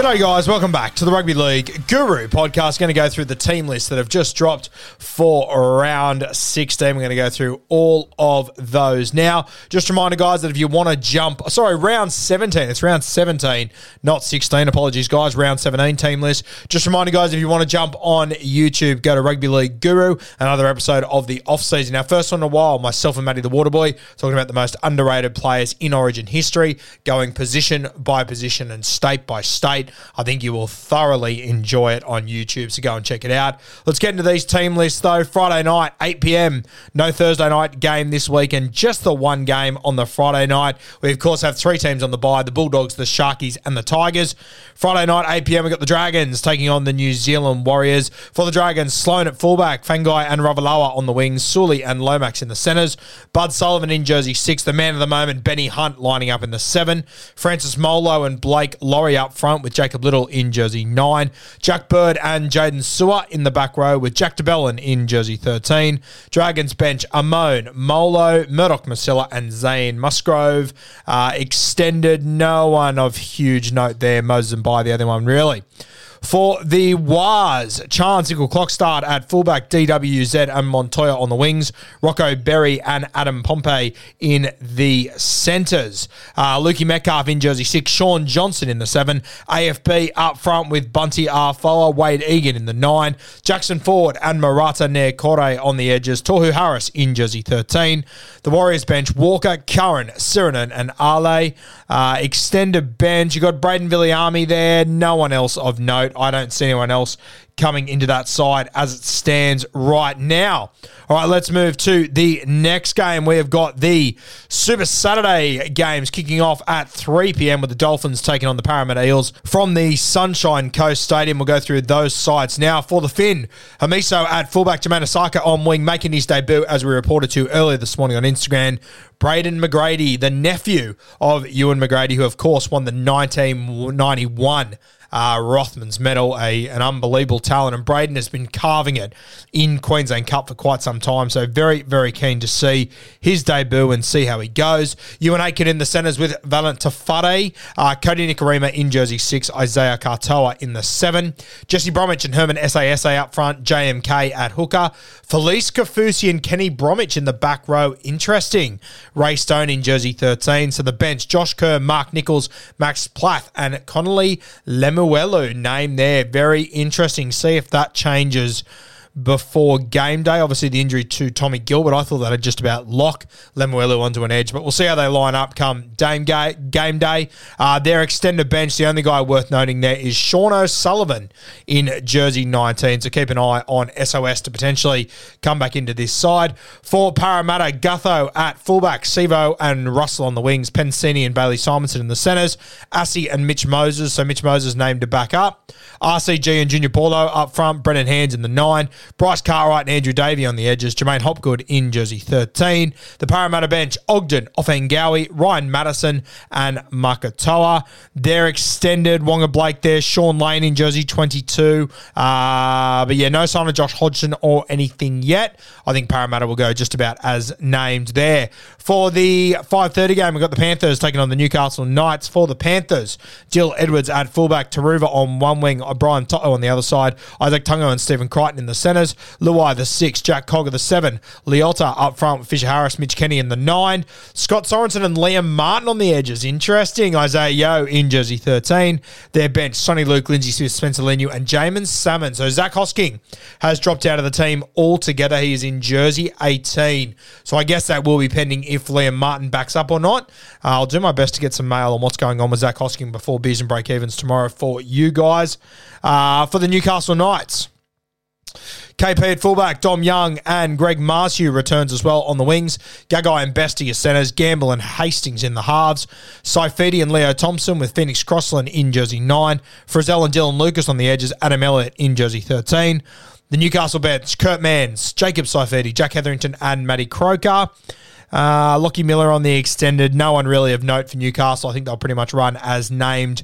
G'day, guys. Welcome back to the Rugby League Guru podcast. Going to go through the team list that have just dropped for round 16. We're going to go through all of those. Now, just a reminder, guys, that if you want to jump, sorry, round 17, it's round 17, not 16. Apologies, guys. Round 17 team list. Just a reminder, guys, if you want to jump on YouTube, go to Rugby League Guru, another episode of the off season. Our first one in a while, myself and Matty the Waterboy, talking about the most underrated players in Origin history, going position by position and state by state. I think you will thoroughly enjoy it on YouTube, so go and check it out. Let's get into these team lists though. Friday night, 8 p.m. No Thursday night game this week, and just the one game on the Friday night. We of course have three teams on the bye: the Bulldogs, the Sharkies, and the Tigers. Friday night, 8 p.m. we've got the Dragons taking on the New Zealand Warriors. For the Dragons, Sloan at fullback, Fangai and Ravalawa on the wings, Sully and Lomax in the centres, Bud Sullivan in jersey six, the man of the moment, Benny Hunt lining up in the seven, Francis Molo and Blake Lawrie up front with Jacob Liddle in jersey 9. Jack Bird and Jaden Su'A in the back row with Jack de Belin in jersey 13. Dragons bench Amon, Molo, Murdoch-Masila and Zane Musgrove. Uh, extended, no one of huge note there. Moses and by the other one, really. For the Waz, Charnze Nicoll-Klokstad at fullback DWZ and Montoya on the wings, Rocco Berry and Adam Pompey in the centres. Uh, Lukey Metcalf in jersey six, Shaun Johnson in the seven, AFP up front with Bunty Afoa, Wade Egan in the nine, Jackson Ford and Marata Niukore on the edges, Tohu Harris in jersey 13. The Warriors bench, Walker, Curran, Sirinen and Ale. Uh, extended bench, you got Braden Villiamy there, no one else of note. I don't see anyone else coming into that side as it stands right now. All right, let's move to the next game. We have got the Super Saturday games kicking off at 3 p.m. with the Dolphins taking on the Parramatta Eels from the Sunshine Coast Stadium. We'll go through those sides now. For the Finn, Hamiso at fullback, Jamana Saka on wing, making his debut as we reported to earlier this morning on Instagram. Braden McGrady, the nephew of Ewan McGrady, who of course won the 1991 uh, Rothman's medal, a an unbelievable talent, and Braden has been carving it in Queensland Cup for quite some time. So very, very keen to see his debut and see how he goes. Euan Aitken in the centres with Valynce Te Whare, uh, Kodi Nikorima in jersey six, Isaiya Katoa in the seven, Jesse Bromwich and Herman SASA up front, JMK at hooker, Felise Kaufusi and Kenny Bromwich in the back row. Interesting. Ray Stone in jersey 13. So the bench, Josh Kerr, Mark Nichols, Max Plath, and Connelly Lemuelu name there. Very interesting. See if that changes before game day. Obviously, the injury to Tommy Gilbert, I thought that had just about lock Lemuelu onto an edge, but we'll see how they line up come game, ga- game day. Uh, their extended bench, the only guy worth noting there is Sean O'Sullivan in jersey 19. So keep an eye on SOS to potentially come back into this side. For Parramatta, Gutho at fullback, Sivo and Russell on the wings, Penisini and Bailey Simonson in the centres, Assy and Mitch Moses. So Mitch Moses named to back up. RCG and Junior Paulo up front, Brendan Hands in the nine, Bryce Cartwright and Andrew Davey on the edges, J'maine Hopgood in jersey 13. The Parramatta bench, Ogden, Ofahengaue, Ryan Matterson, and Makatoa. They're extended, Waqa Blake there, Sean Lane in jersey 22. Uh, but yeah, no sign of Josh Hodgson or anything yet. I think Parramatta will go just about as named there. For the 5.30 game, we've got the Panthers taking on the Newcastle Knights. For the Panthers, Jill Edwards at fullback, Turuva on one wing, Brian To'o on the other side, Izack Tago and Stephen Crichton in the centres, Luai the six, Jack Cogger the seven, Leota up front with Fisher Harris, Mitch Kenny in the nine, Scott Sorensen and Liam Martin on the edges. Interesting. Isaah Yeo in jersey 13. Their bench, Soni Luke, Lindsay Smith, Spencer Leniu, and Jaeman Salmon. So Zach Hosking has dropped out of the team altogether. He is in jersey 18. So I guess that will be pending if Liam Martin backs up or not. Uh, I'll do my best to get some mail on what's going on with Zach Hosking before beers and break evens tomorrow for you guys. Uh, for the Newcastle Knights. KP at fullback, Dom Young and Greg Marzhew returns as well on the wings. Gagai and Bestie as centres, Gamble and Hastings in the halves. Saifiti and Leo Thompson with Phoenix Crossland in jersey 9. Frizell and Dylan Lucas on the edges, Adam Elliott in jersey 13. The Newcastle bench, Kurt Manns, Jacob Saifiti, Jack Hetherington and Matty Croker. Uh, Lockie Miller on the extended. No one really of note for Newcastle. I think they'll pretty much run as named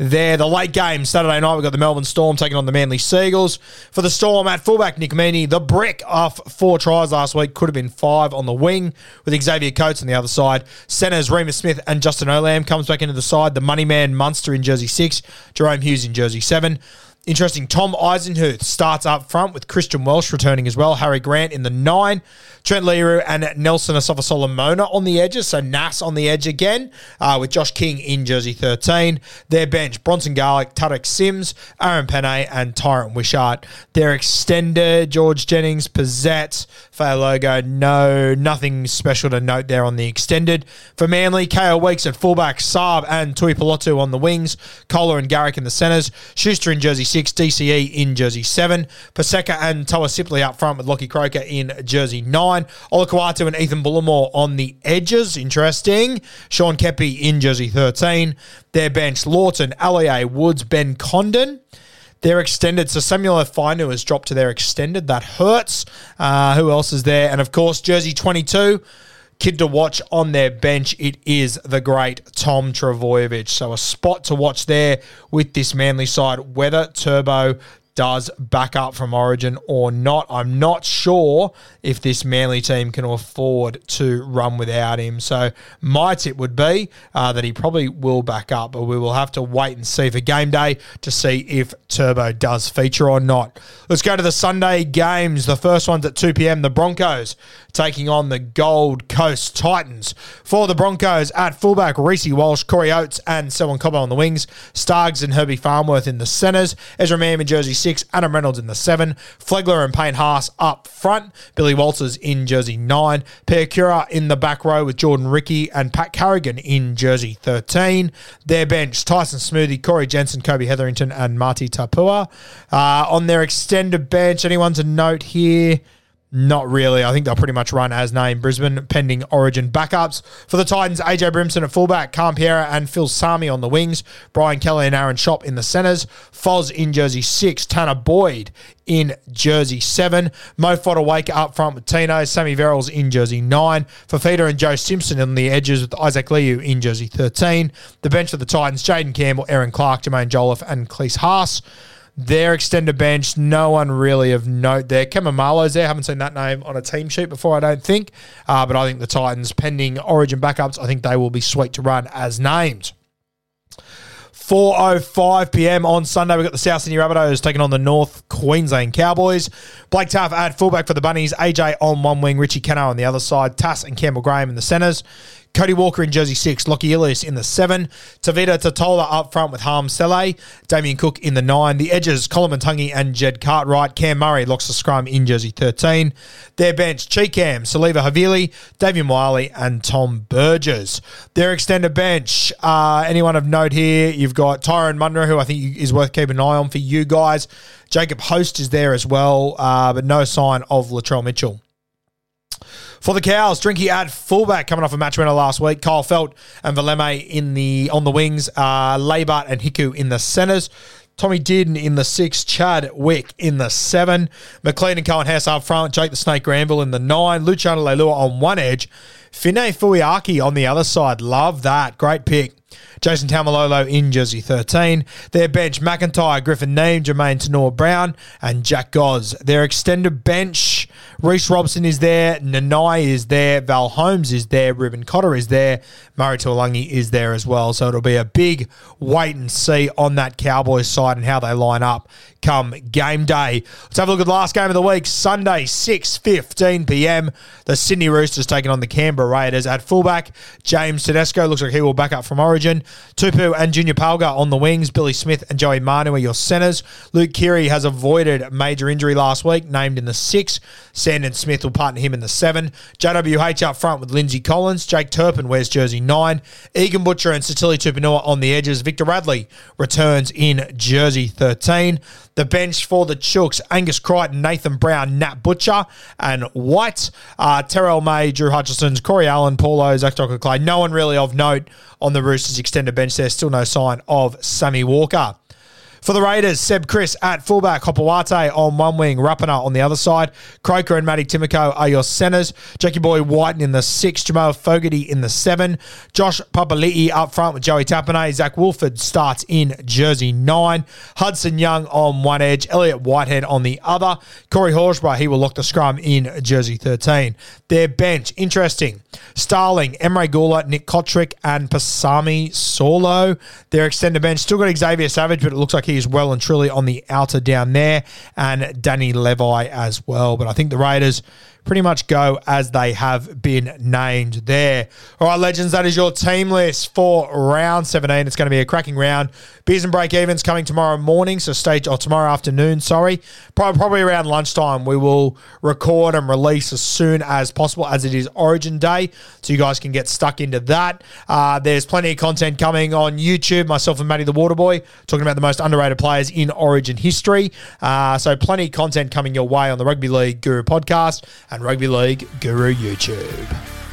there. The late game, Saturday night, we've got the Melbourne Storm taking on the Manly Seagulls. For the Storm, at fullback, Nick Meaney, the brick off four tries last week, could have been five on the wing with Xavier Coates on the other side. Centres, Reimis Smith and Justin Olam comes back into the side. The money man, Munster in jersey six, Jahrome Hughes in jersey seven. Interesting. Tom Eisenhuth starts up front with Christian Welch returning as well. Harry Grant in the nine. Trent Loiero and Nelson Asofa-Solomona on the edges. So Nass on the edge again uh, with Josh King in jersey 13. Their bench, Bronson Garlick, Tariq Sims, Aaron Pene, and Tyran Wishart. Their extended, George Jennings, Pizzette, Fair logo. No, nothing special to note there on the extended. For Manly, KO Weeks at fullback, Saab and Tui Pelotu on the wings, Kohler and Garrick in the centres, Schuster in jersey 6, DCE in jersey 7, Paseka and Toa Sipley up front with Lockie Croker in jersey 9, Olakau'atu and Ethan Bullemor on the edges. Interesting. Sean Keppie in jersey 13. Their bench, Lawton, Allier, Woods, Ben Condon. They're extended. So Samuel Ofinu has dropped to their extended. That hurts. Uh, who else is there? And of course, jersey 22 kid to watch on their bench, it is the great Tom Trbojevic. So a spot to watch there with this Manly side. Whether Turbo does back up from Origin or not. I'm not sure if this Manly team can afford to run without him. So my tip would be uh, that he probably will back up, but we will have to wait and see for game day to see if Turbo does feature or not. Let's go to the Sunday games. The first one's at 2 p.m. The Broncos taking on the Gold Coast Titans. For the Broncos at fullback, Reece Walsh, Corey Oates, and Selwyn Cobbo on the wings. Staggs and Herbie Farnworth in the centres. Ezra Mam in jersey 6 six, Adam Reynolds in the seven, Flegler and Payne Haas up front, Billy Walters in jersey nine, Pierre Cura in the back row with Jordan Riki and Pat Carrigan in jersey 13. Their bench, Tyson Smoothy, Corey Jensen, Kobe Hetherington, and Marty Taupau. Uh, on their extended bench, anyone to note here? Not really. I think they'll pretty much run as named Brisbane, pending origin backups. For the Titans, AJ Brimson at fullback, Cam Piera and Phil Sami on the wings, Brian Kelly and Aaron Schoupp in the centres, Foz in jersey six, Tanah Boyd in jersey seven, Mo Fotuaika up front with Tino, Sammy Verrills in jersey nine, Fafita and Joe Simpson on the edges with Isaac Liu in jersey 13. The bench for the Titans, Jaden Campbell, Aaron Clark, Jermaine Jolliffe and Klese Haas. Their extended bench, no one really of note there. Kamamalo's there. Haven't seen that name on a team sheet before, I don't think. Uh, but I think the Titans, pending origin backups, I think they will be sweet to run as named. 4.05 p.m. on Sunday. We've got the South Sydney Rabbitohs taking on the North Queensland Cowboys. Blake Taaffe at fullback for the Bunnies. AJ on one wing. Richie Kenno on the other side. Tass and Campbell Graham in the centres. Cody Walker in jersey six, Lockie Ilias in the seven, Tevita Tatola up front with Hame Sele, Damien Cook in the nine, the edges, Colin Tungy and Jed Cartwright, Cam Murray locks the scrum in jersey 13. Their bench, Cheekam, Siliva Havili, Davian Wiley, and Tom Burgess. Their extended bench, uh, anyone of note here, you've got Tyrone Munro, who I think is worth keeping an eye on for you guys. Jacob Host is there as well, uh, but no sign of Latrell Mitchell. For the Cows, Drinky at fullback coming off a match winner last week. Kyle Feldt and Valeme in the on the wings. Uh, Labart and Hiku in the centres. Tommy Dearden in the six, Chad Wick in the seven, McLean and Coen Hess up front, Jake the Snake Granville in the nine, Luciano Leilua on one edge, Fine Fuiaki on the other side. Love that. Great pick. Jason Taumalolo in jersey 13. Their bench, McIntyre, Griffin Neame, Jamayne Taunoa-Brown, and Jack Goz. Their extended bench, Reece Robson is there, Nanai is there, Val Holmes is there, Reuben Cotter is there, Murray Taulagi is there as well. So it'll be a big wait and see on that Cowboys side and how they line up come game day. Let's have a look at the last game of the week. Sunday, 6.15 p.m. The Sydney Roosters taking on the Canberra Raiders. At fullback, James Tedesco looks like he will back up from Origin. Tupou and Junior Pauga on the wings. Billy Smith and Joey Manu are your centres. Luke Keary has avoided major injury last week, named in the six. Sandon Smith will partner him in the seven. JWH up front with Lindsay Collins. Jake Turpin wears jersey nine. Egan Butcher and Sitili Tupouniua on the edges. Victor Radley returns in jersey 13. The bench for the Chooks, Angus Crichton, Nathan Brown, Nat Butcher, and White. Uh, Terrell May, Drew Hutchison's, Corey Allen, Paulo, Zach Dockar-Clay. No one really of note on the Roosters extended bench. There's still no sign of Sammy Walker. For the Raiders, Seb Kris at fullback, Hopoate on one wing, Rapana on the other side. Croker and Matty Timoko are your centres. Jackie Boy Wighton in the six, Jamal Fogarty in the seven. Josh Papali'i up front with Joey Tapine. Zac Woolford starts in jersey nine. Hudson Young on one edge, Elliot Whitehead on the other. Corey Horsburgh, he will lock the scrum in jersey 13. Their bench, interesting. Starling, Emre Guler, Nick Cotric, and Pasami Saulo. Their extended bench, still got Xavier Savage, but it looks like he is well and truly on the outer down there, and Danny Levi as well. But I think the Raiders pretty much go as they have been named there. All right, legends, that is your team list for round 17. It's going to be a cracking round. Beers and break evens coming tomorrow morning, so stay, or tomorrow afternoon, sorry. Probably around lunchtime, we will record and release as soon as possible as it is Origin Day, so you guys can get stuck into that. Uh, there's plenty of content coming on YouTube, myself and Matty the Waterboy, talking about the most underrated players in Origin history. Uh, so plenty of content coming your way on the Rugby League Guru podcast and Rugby League Guru YouTube.